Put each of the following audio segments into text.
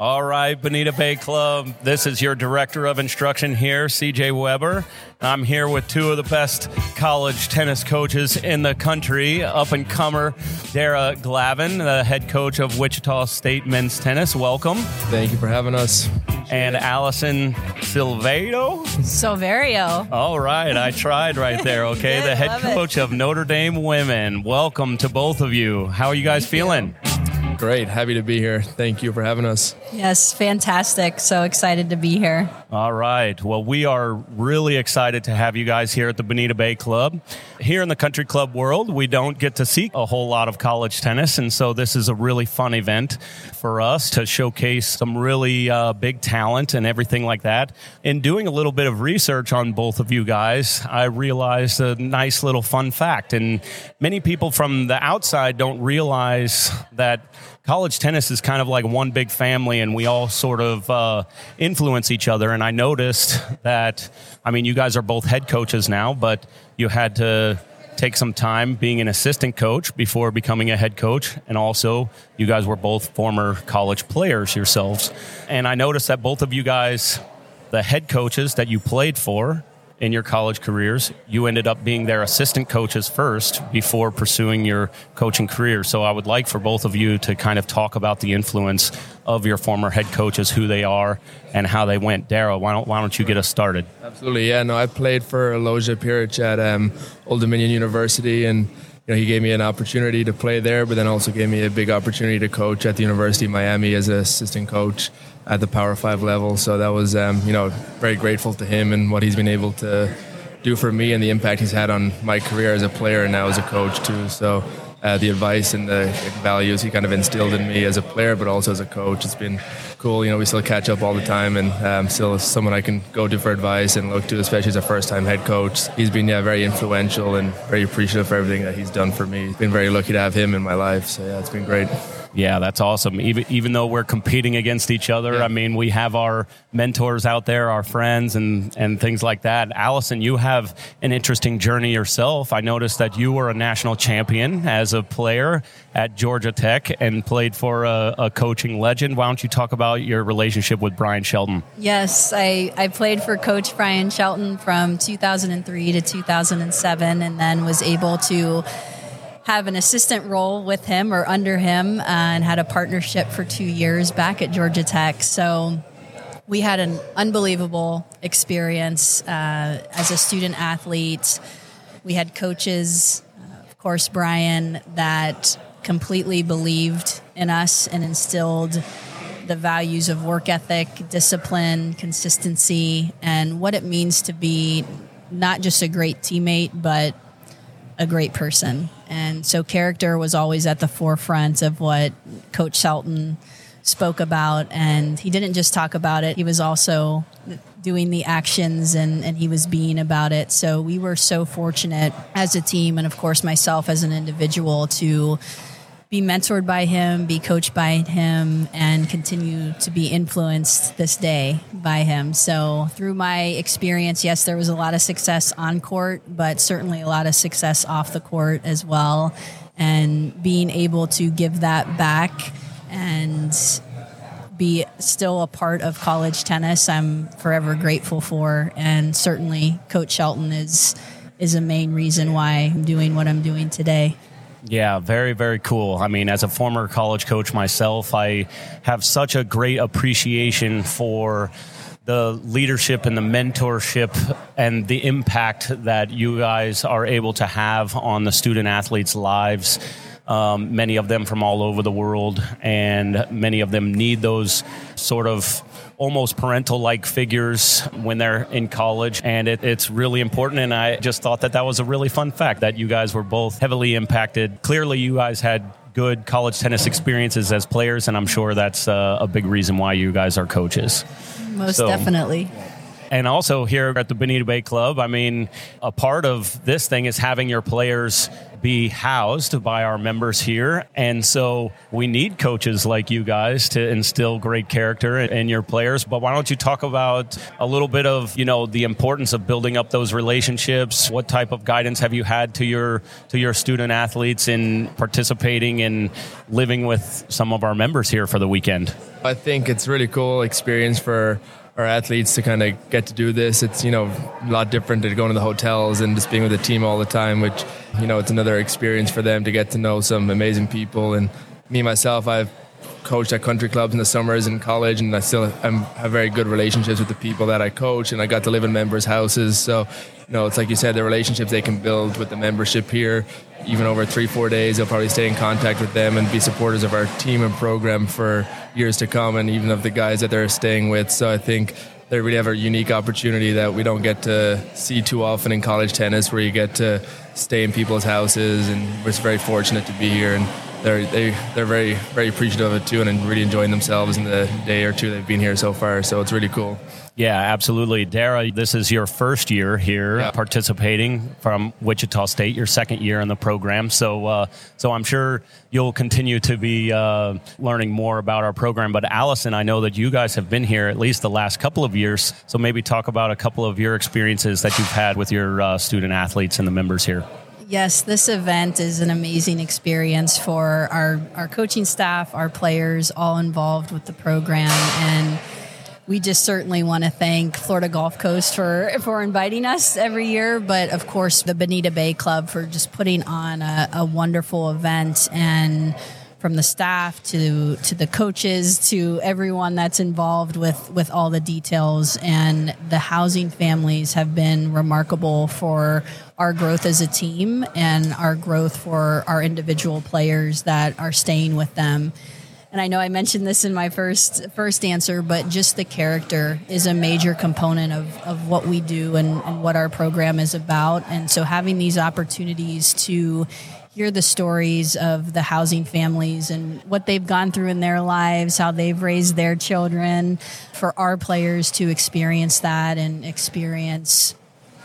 All right, Bonita Bay Club. This is your director of instruction here, CJ Weber. I'm here with two of the best college tennis coaches in the country, up and comer Darragh Glavin, the head coach of Wichita State men's tennis. Welcome. Thank you for having us. And Alison Silvedo. Silverio. All right, I tried right there, okay? the head coach it. of Notre Dame women. Welcome to both of you. How are you guys Thank feeling? You. Great. Happy to be here. Thank you for having us. Yes, fantastic. So excited to be here. All right. Well, we are really excited to have you guys here at the Bonita Bay Club. Here in the country club world, we don't get to see a whole lot of college tennis. And so this is a really fun event for us to showcase some really uh, big talent and everything like that. In doing a little bit of research on both of you guys, I realized a nice little fun fact. And many people from the outside don't realize that college tennis is kind of like one big family and we all sort of uh, influence each other. And I noticed that, I mean, you guys are both head coaches now, but you had to take some time being an assistant coach before becoming a head coach. And also, you guys were both former college players yourselves. And I noticed that both of you guys, the head coaches that you played for, in your college careers. You ended up being their assistant coaches first before pursuing your coaching career. So I would like for both of you to kind of talk about the influence of your former head coaches, who they are, and how they went. Daryl, why don't, why don't you get us started? Absolutely. Yeah, no, I played for Aloysius Pirich at um, Old Dominion University and you know, he gave me an opportunity to play there, but then also gave me a big opportunity to coach at the University of Miami as an assistant coach at the Power Five level. So that was, um, you know, very grateful to him and what he's been able to do for me and the impact he's had on my career as a player and now as a coach too. So uh, the advice and the values he kind of instilled in me as a player, but also as a coach. It's been cool. You know, we still catch up all the time, and um, still someone I can go to for advice and look to, especially as a first-time head coach. He's been yeah very influential and very appreciative for everything that he's done for me. Been very lucky to have him in my life. So yeah, it's been great. Yeah, that's awesome. Even even though we're competing against each other, yeah. I mean, we have our mentors out there, our friends, and and things like that. Alison, you have an interesting journey yourself. I noticed that you were a national champion as a player at Georgia Tech and played for a, a coaching legend. Why don't you talk about your relationship with Brian Shelton? Yes, I I played for Coach Brian Shelton from 2003 to 2007, and then was able to have an assistant role with him or under him uh, and had a partnership for two years back at Georgia Tech. So we had an unbelievable experience uh, as a student athlete. We had coaches, course, Brian, that completely believed in us and instilled the values of work ethic, discipline, consistency, and what it means to be not just a great teammate, but a great person. And so character was always at the forefront of what Coach Shelton spoke about. And he didn't just talk about it, he was also doing the actions and, and he was being about it. So we were so fortunate as a team, and of course, myself as an individual, to be mentored by him, be coached by him, and continue to be influenced this day by him. So, through my experience, yes, there was a lot of success on court, but certainly a lot of success off the court as well. And being able to give that back and be still a part of college tennis, I'm forever grateful for. And certainly, Coach Shelton is is a main reason why I'm doing what I'm doing today. Yeah, very, very cool. I mean, as a former college coach myself, I have such a great appreciation for the leadership and the mentorship and the impact that you guys are able to have on the student athletes' lives. Um, many of them from all over the world, and many of them need those sort of almost parental like figures when they're in college, and it, it's really important. And I just thought that that was a really fun fact that you guys were both heavily impacted. Clearly, you guys had good college tennis experiences as players, and I'm sure that's uh, a big reason why you guys are coaches. Most so, definitely. And also here at the Bonita Bay Club, I mean, a part of this thing is having your players be housed by our members here. And so we need coaches like you guys to instill great character in your players. But why don't you talk about a little bit of, you know, the importance of building up those relationships? What type of guidance have you had to your to your student athletes in participating in living with some of our members here for the weekend? I think it's really cool experience for our athletes to kind of get to do this. It's you know a lot different than going to the hotels and just being with the team all the time, which you know it's another experience for them to get to know some amazing people. And me myself, I've coached at country clubs in the summers in college, and I still I'm, have very good relationships with the people that I coach, and I got to live in members' houses. So, you know, it's like you said, the relationships they can build with the membership here, even over three, four days, they'll probably stay in contact with them and be supporters of our team and program for years to come, and even of the guys that they're staying with. So I think they really have a unique opportunity that we don't get to see too often in college tennis, where you get to stay in people's houses, and we're very fortunate to be here and they're they, they're very very appreciative of it too, and really enjoying themselves in the day or two they've been here so far. So it's really cool. Yeah, absolutely. Darragh, this is your first year here yeah. participating from Wichita State, your second year in the program. So, uh, so I'm sure you'll continue to be uh, learning more about our program. But Alison, I know that you guys have been here at least the last couple of years. So maybe talk about a couple of your experiences that you've had with your uh, student athletes and the members here. Yes, this event is an amazing experience for our, our coaching staff, our players, all involved with the program. And we just certainly want to thank Florida Gulf Coast for, for inviting us every year, but of course, the Bonita Bay Club for just putting on a, a wonderful event. And from the staff to to the coaches to everyone that's involved with with all the details. And the housing families have been remarkable for our growth as a team and our growth for our individual players that are staying with them and I know I mentioned this in my first first answer, but just the character is a major component of, of what we do and, and what our program is about. And so having these opportunities to hear the stories of the housing families and what they've gone through in their lives, how they've raised their children, for our players to experience that and experience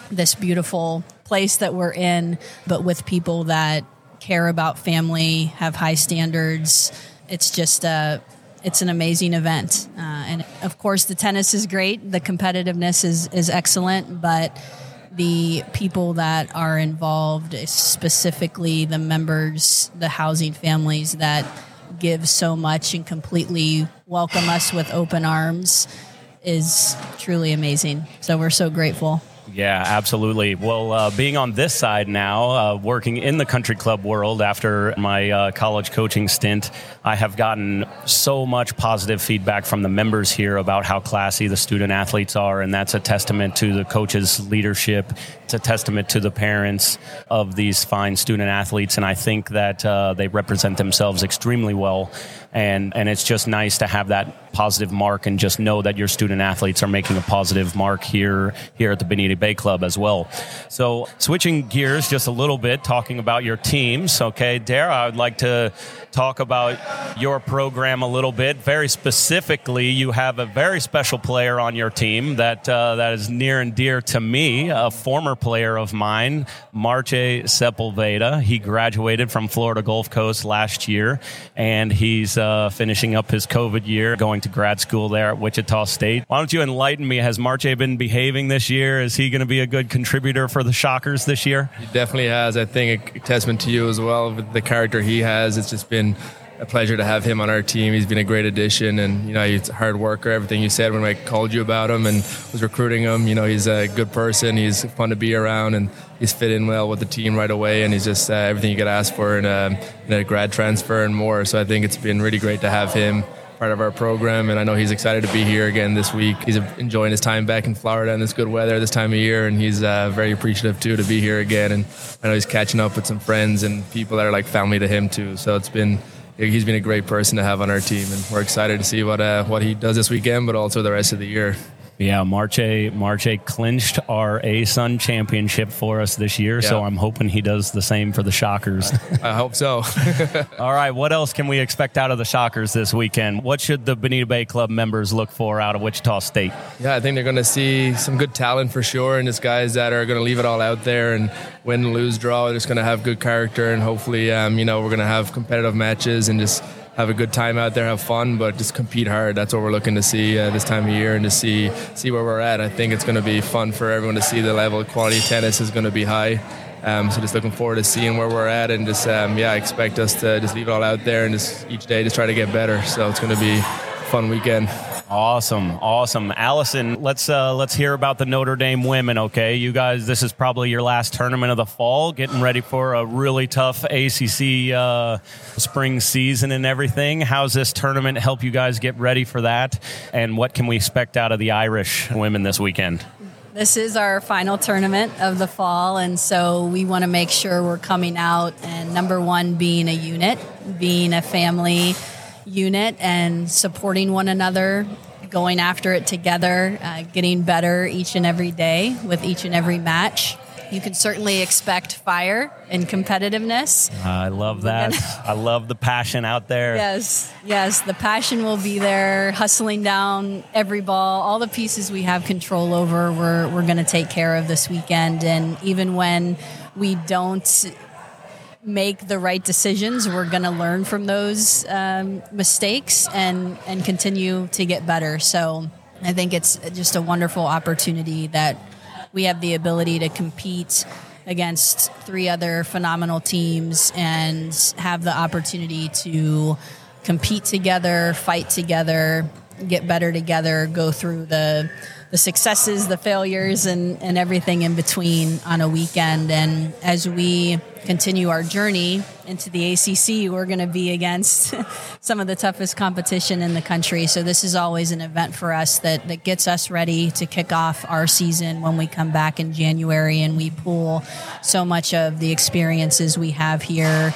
this beautiful place that we're in, but with people that care about family, have high standards it's just a uh, it's an amazing event. Uh, and of course, the tennis is great. The competitiveness is, is excellent, but the people that are involved, specifically the members, the housing families that give so much and completely welcome us with open arms, is truly amazing. So we're so grateful. Yeah, absolutely. Well, uh, being on this side now, uh, working in the country club world after my uh, college coaching stint, I have gotten so much positive feedback from the members here about how classy the student athletes are, and that's a testament to the coaches' leadership. It's a testament to the parents of these fine student athletes, and I think that uh, they represent themselves extremely well. And, and it's just nice to have that positive mark and just know that your student athletes are making a positive mark here here at the Bonita Bay Club as well. So switching gears just a little bit, talking about your teams. Okay, Darragh, I would like to talk about your program a little bit. Very specifically, you have a very special player on your team that uh, that is near and dear to me, a former player of mine, Marjé Sepulveda. He graduated from Florida Gulf Coast last year, and he's uh, Uh, finishing up his COVID year, going to grad school there at Wichita State. Why don't you enlighten me? Has Marjé been behaving this year? Is he going to be a good contributor for the Shockers this year? He definitely has. I think a testament to you as well with the character he has. It's just been a pleasure to have him on our team. He's been a great addition, and you know he's a hard worker. Everything you said when I called you about him and was recruiting him, you know he's a good person. He's fun to be around, and he's fit in well with the team right away. And he's just uh, everything you could ask for in a, in a grad transfer and more. So I think it's been really great to have him part of our program, and I know he's excited to be here again this week. He's enjoying his time back in Florida in this good weather this time of year, and he's uh, very appreciative too to be here again. And I know he's catching up with some friends and people that are like family to him too. So it's been he's been a great person to have on our team, and we're excited to see what uh, what he does this weekend, but also the rest of the year. Yeah, Marjé Marjé clinched our ASUN championship for us this year, so I'm hoping he does the same for the Shockers. I hope so. All right, what else can we expect out of the Shockers this weekend? What should the Bonita Bay Club members look for out of Wichita State? yeah, I think they're going to see some good talent for sure, and just guys that are going to leave it all out there and win, lose, draw. They're just going to have good character, and hopefully, um, you know, we're going to have competitive matches and just have a good time out there, have fun, but just compete hard. That's what we're looking to see uh, this time of year, and to see see where we're at. I think it's going to be fun for everyone to see the level of quality tennis is going to be high. Um, so just looking forward to seeing where we're at, and just um, yeah, expect us to just leave it all out there and just each day just try to get better. So it's going to be a fun weekend. Awesome, awesome, Alison. Let's uh, let's hear about the Notre Dame women. Okay, you guys, this is probably your last tournament of the fall, getting ready for a really tough ACC uh, spring season and everything. How's this tournament help you guys get ready for that? And what can we expect out of the Irish women this weekend? This is our final tournament of the fall, and so we want to make sure we're coming out and number one, being a unit, being a family unit, and supporting one another, going after it together, uh, getting better each and every day with each and every match. You can certainly expect fire and competitiveness. I love that. I love the passion out there. Yes, yes, the passion will be there, hustling down every ball, all the pieces we have control over. We're we're going to take care of this weekend, and even when we don't make the right decisions, we're going to learn from those um, mistakes and and continue to get better. So I think it's just a wonderful opportunity that we have the ability to compete against three other phenomenal teams and have the opportunity to compete together, fight together, get better together, go through the the successes, the failures, and, and everything in between on a weekend. And as we continue our journey into the ACC, we're going to be against some of the toughest competition in the country. So this is always an event for us that, that gets us ready to kick off our season when we come back in January and we pull so much of the experiences we have here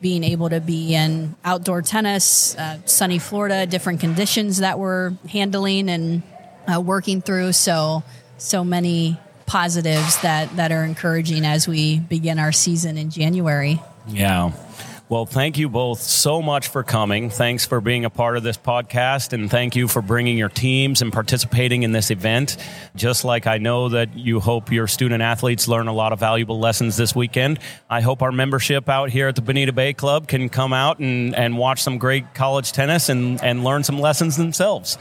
being able to be in outdoor tennis, uh, sunny Florida, different conditions that we're handling and uh, working through. So, so many positives that, that are encouraging as we begin our season in January. Yeah. Well, thank you both so much for coming. Thanks for being a part of this podcast, and thank you for bringing your teams and participating in this event. Just like I know that you hope your student athletes learn a lot of valuable lessons this weekend, I hope our membership out here at the Bonita Bay Club can come out and, and watch some great college tennis and, and learn some lessons themselves.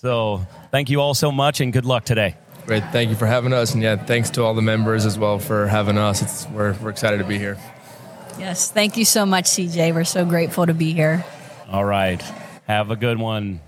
So, thank you all so much, and good luck today. Great, thank you for having us, and yeah, thanks to all the members as well for having us. It's, we're we're excited to be here. Yes, thank you so much, CJ. We're so grateful to be here. All right. Have a good one.